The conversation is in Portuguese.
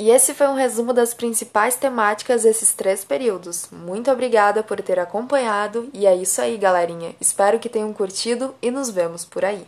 E esse foi um resumo das principais temáticas desses três períodos. Muito obrigada por ter acompanhado e é isso aí, galerinha. Espero que tenham curtido e nos vemos por aí.